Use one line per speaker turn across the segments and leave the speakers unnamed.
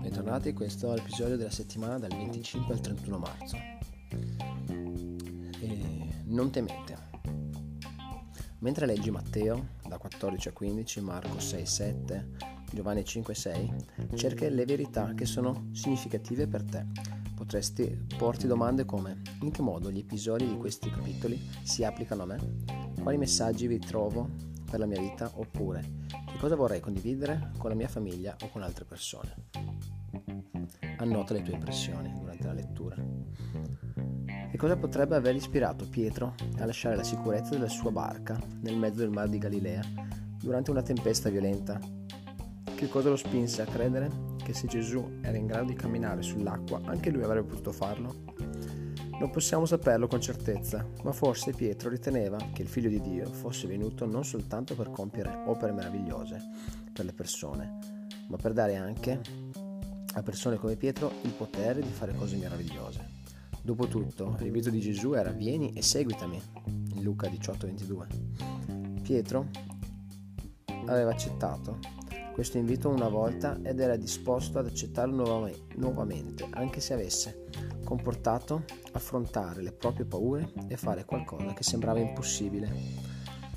Bentornati, questo è l'episodio della settimana dal 25 al 31 marzo. E non temete. Mentre leggi Matteo da 14 a 15, Marco 6, 7, Giovanni 5, 6, cerca le verità che sono significative per te. Potresti porti domande come in che modo gli episodi di questi capitoli si applicano a me? Quali messaggi vi trovo per la mia vita? Oppure che cosa vorrei condividere con la mia famiglia o con altre persone? Annota le tue impressioni durante la lettura. Che cosa potrebbe aver ispirato Pietro a lasciare la sicurezza della sua barca nel mezzo del mar di Galilea durante una tempesta violenta? Che cosa lo spinse a credere che se Gesù era in grado di camminare sull'acqua, anche lui avrebbe potuto farlo? Non possiamo saperlo con certezza, ma forse Pietro riteneva che il figlio di Dio fosse venuto non soltanto per compiere opere meravigliose per le persone, ma per dare anche a persone come Pietro il potere di fare cose meravigliose. Dopotutto, l'invito di Gesù era vieni e seguitami, in Luca 18:22. Pietro aveva accettato questo invito una volta ed era disposto ad accettarlo nuovamente, anche se avesse comportato affrontare le proprie paure e fare qualcosa che sembrava impossibile.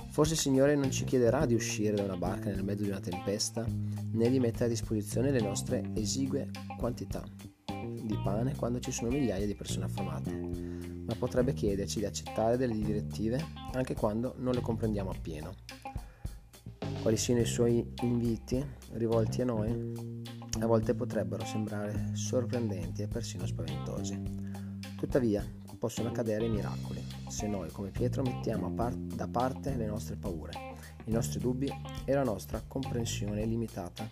Forse il Signore non ci chiederà di uscire da una barca nel mezzo di una tempesta, né di mettere a disposizione le nostre esigue quantità di pane quando ci sono migliaia di persone affamate, ma potrebbe chiederci di accettare delle direttive anche quando non le comprendiamo appieno. Quali siano i suoi inviti rivolti a noi? A volte potrebbero sembrare sorprendenti e persino spaventosi. Tuttavia, possono accadere miracoli se noi, come Pietro, mettiamo par- da parte le nostre paure, i nostri dubbi e la nostra comprensione limitata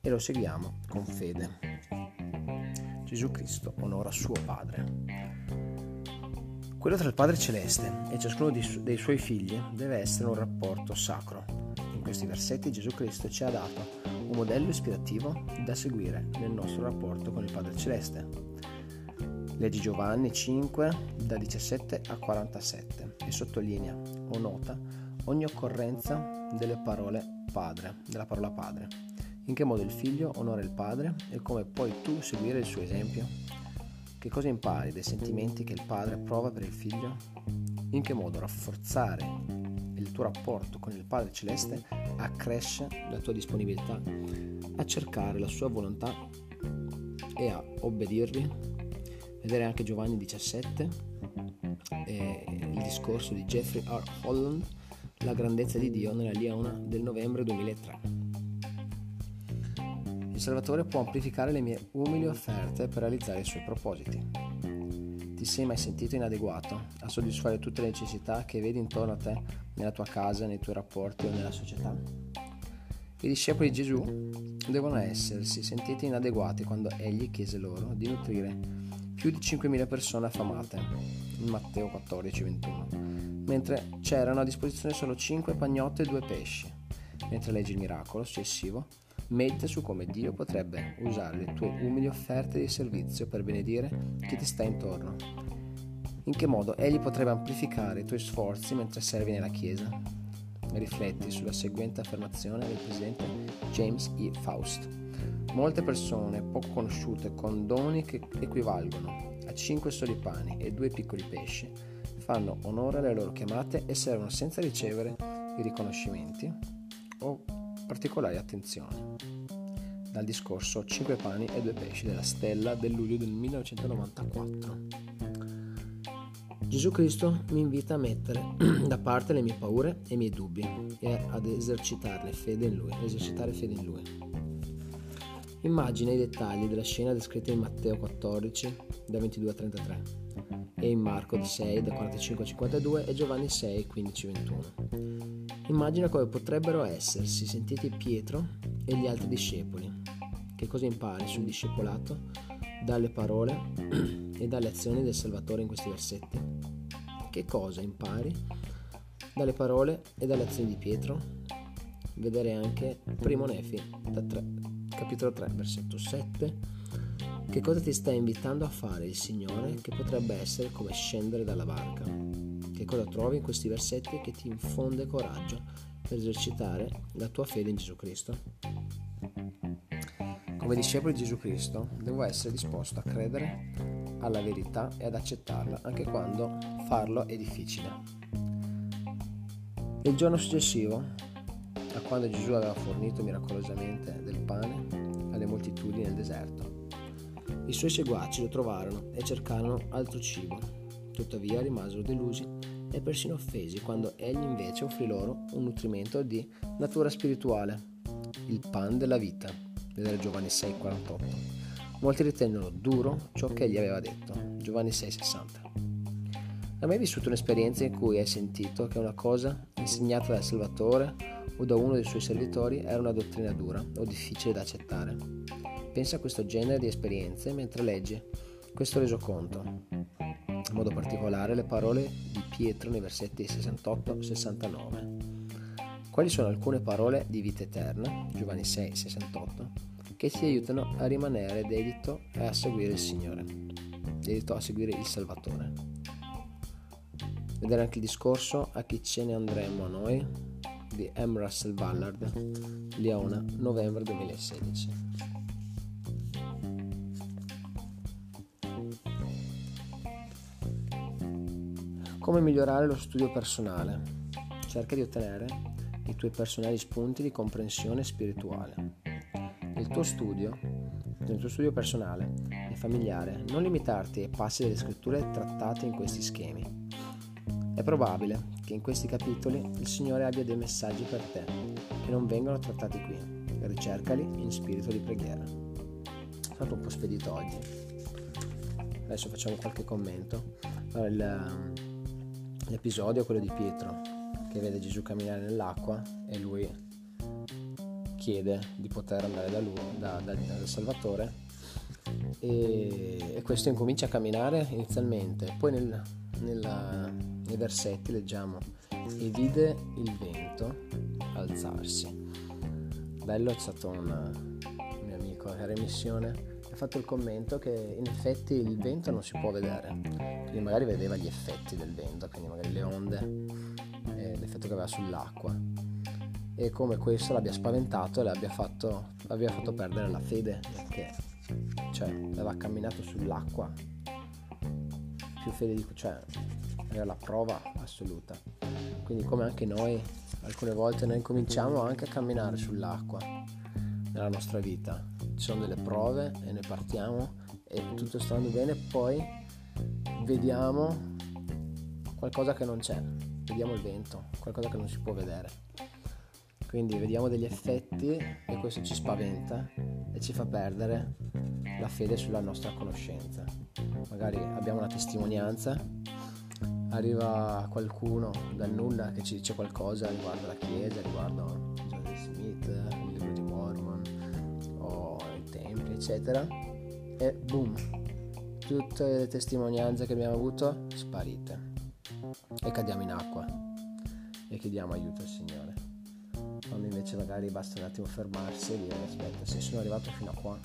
e lo seguiamo con fede. Gesù Cristo onora suo Padre. Quello tra il Padre Celeste e ciascuno dei suoi figli deve essere un rapporto sacro. In questi versetti Gesù Cristo ci ha dato un modello ispirativo da seguire nel nostro rapporto con il Padre Celeste. Leggi Giovanni 5 da 17 a 47 e sottolinea o nota ogni occorrenza delle parole padre, della parola padre. In che modo il figlio onora il padre e come puoi tu seguire il suo esempio? Che cosa impari dai sentimenti che il padre prova per il figlio? In che modo rafforzare il tuo rapporto con il Padre Celeste accresce la tua disponibilità a cercare la sua volontà e a obbedirvi vedere anche Giovanni 17, il discorso di Jeffrey R. Holland, La grandezza di Dio nella Liona del novembre 2003. Il Salvatore può amplificare le mie umili offerte per realizzare i suoi propositi. Ti sei mai sentito inadeguato a soddisfare tutte le necessità che vedi intorno a te, nella tua casa, nei tuoi rapporti o nella società? I discepoli di Gesù devono essersi sentiti inadeguati quando egli chiese loro di nutrire più di 5.000 persone affamate, in Matteo 14-21, mentre c'erano a disposizione solo 5 pagnotte e 2 pesci. Mentre leggi il miracolo successivo, medita su come Dio potrebbe usare le tue umili offerte di servizio per benedire chi ti sta intorno. In che modo Egli potrebbe amplificare i tuoi sforzi mentre servi nella Chiesa? Rifletti sulla seguente affermazione del presidente James E. Faust. Molte persone poco conosciute con doni che equivalgono a 5 soli pani e 2 piccoli pesci fanno onore alle loro chiamate e servono senza ricevere i riconoscimenti o particolari attenzioni. Dal discorso 5 pani e 2 pesci della Stella del luglio del 1994. Gesù Cristo mi invita a mettere da parte le mie paure e i miei dubbi e ad esercitare fede in Lui, esercitare fede in Lui. Immagina i dettagli della scena descritta in Matteo 14, da 22 a 33, e in Marco 6, da 45 a 52 e Giovanni 6, 15 a 21. Immagina come potrebbero essersi sentiti Pietro e gli altri discepoli. Che cosa impari sul discepolato dalle parole e dalle azioni del Salvatore in questi versetti? Che cosa impari dalle parole e dalle azioni di Pietro? Vedere anche Primo Nefi da 3 capitolo 3, versetto 7. Che cosa ti sta invitando a fare il Signore che potrebbe essere come scendere dalla barca? Che cosa trovi in questi versetti che ti infonde coraggio per esercitare la tua fede in Gesù Cristo? Come discepolo di Gesù Cristo devo essere disposto a credere alla verità e ad accettarla, anche quando farlo è difficile. Il giorno successivo, a quando Gesù aveva fornito miracolosamente del pane alle moltitudini nel deserto, i suoi seguaci lo trovarono e cercarono altro cibo. Tuttavia rimasero delusi e persino offesi quando egli invece offrì loro un nutrimento di natura spirituale, il pan della vita. Vedere Giovanni 6,48. Molti ritennero duro ciò che egli aveva detto. Giovanni 6,60. Hai mai vissuto un'esperienza in cui hai sentito che una cosa insegnata dal Salvatore o da uno dei suoi servitori era una dottrina dura o difficile da accettare? Pensa a questo genere di esperienze mentre leggi questo resoconto, in modo particolare le parole di Pietro nei versetti 68-69. Quali sono alcune parole di vita eterna, Giovanni 6-68, che ti aiutano a rimanere dedito e a seguire il Signore, dedito a seguire il Salvatore? vedere anche il discorso a chi ce ne andremo noi di M. Russell Ballard, Liona, novembre 2016. Come migliorare lo studio personale? Cerca di ottenere i tuoi personali spunti di comprensione spirituale. Nel tuo studio, nel tuo studio personale e familiare, non limitarti ai passi delle scritture trattate in questi schemi è probabile che in questi capitoli il Signore abbia dei messaggi per te che non vengono trattati qui. Ricercali in spirito di preghiera. Stato un po' spedito oggi. Adesso facciamo qualche commento. Allora, l'episodio è quello di Pietro che vede Gesù camminare nell'acqua e lui chiede di poter andare da lui, da, da, dal Salvatore. E, e, questo incomincia a camminare inizialmente, poi nel, nella, nei versetti leggiamo e vide il vento alzarsi. Bello, è stato un, un mio amico era in missione ha fatto il commento che in effetti il vento non si può vedere, quindi magari vedeva gli effetti del vento, quindi magari le onde, e l'effetto che aveva sull'acqua e come questo l'abbia spaventato e l'abbia fatto, l'abbia fatto perdere la fede perché cioè aveva camminato sull'acqua più fede di cioè era la prova assoluta. Quindi come anche noi alcune volte noi cominciamo anche a camminare sull'acqua nella nostra vita. Ci sono delle prove e ne partiamo e tutto sta andando bene, poi vediamo qualcosa che non c'è, vediamo il vento, qualcosa che non si può vedere. Quindi vediamo degli effetti e questo ci spaventa e ci fa perdere la fede sulla nostra conoscenza. Magari abbiamo una testimonianza arriva qualcuno dal nulla che ci dice qualcosa riguardo la chiesa, riguardo Joseph Smith, eccetera, e boom, tutte le testimonianze che abbiamo avuto sparite e cadiamo in acqua e chiediamo aiuto al Signore. Quando invece magari basta un attimo fermarsi e dire aspetta, se sono arrivato fino a qua,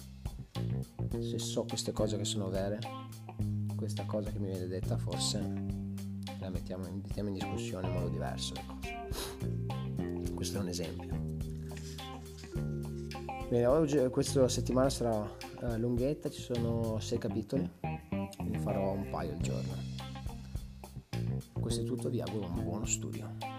se so queste cose che sono vere, questa cosa che mi viene detta forse la mettiamo, mettiamo in discussione in modo diverso. Questo è un esempio. Bene, oggi, questa settimana sarà uh, lunghetta, ci sono sei capitoli, quindi farò un paio al giorno. Questo è tutto, vi auguro un buono studio.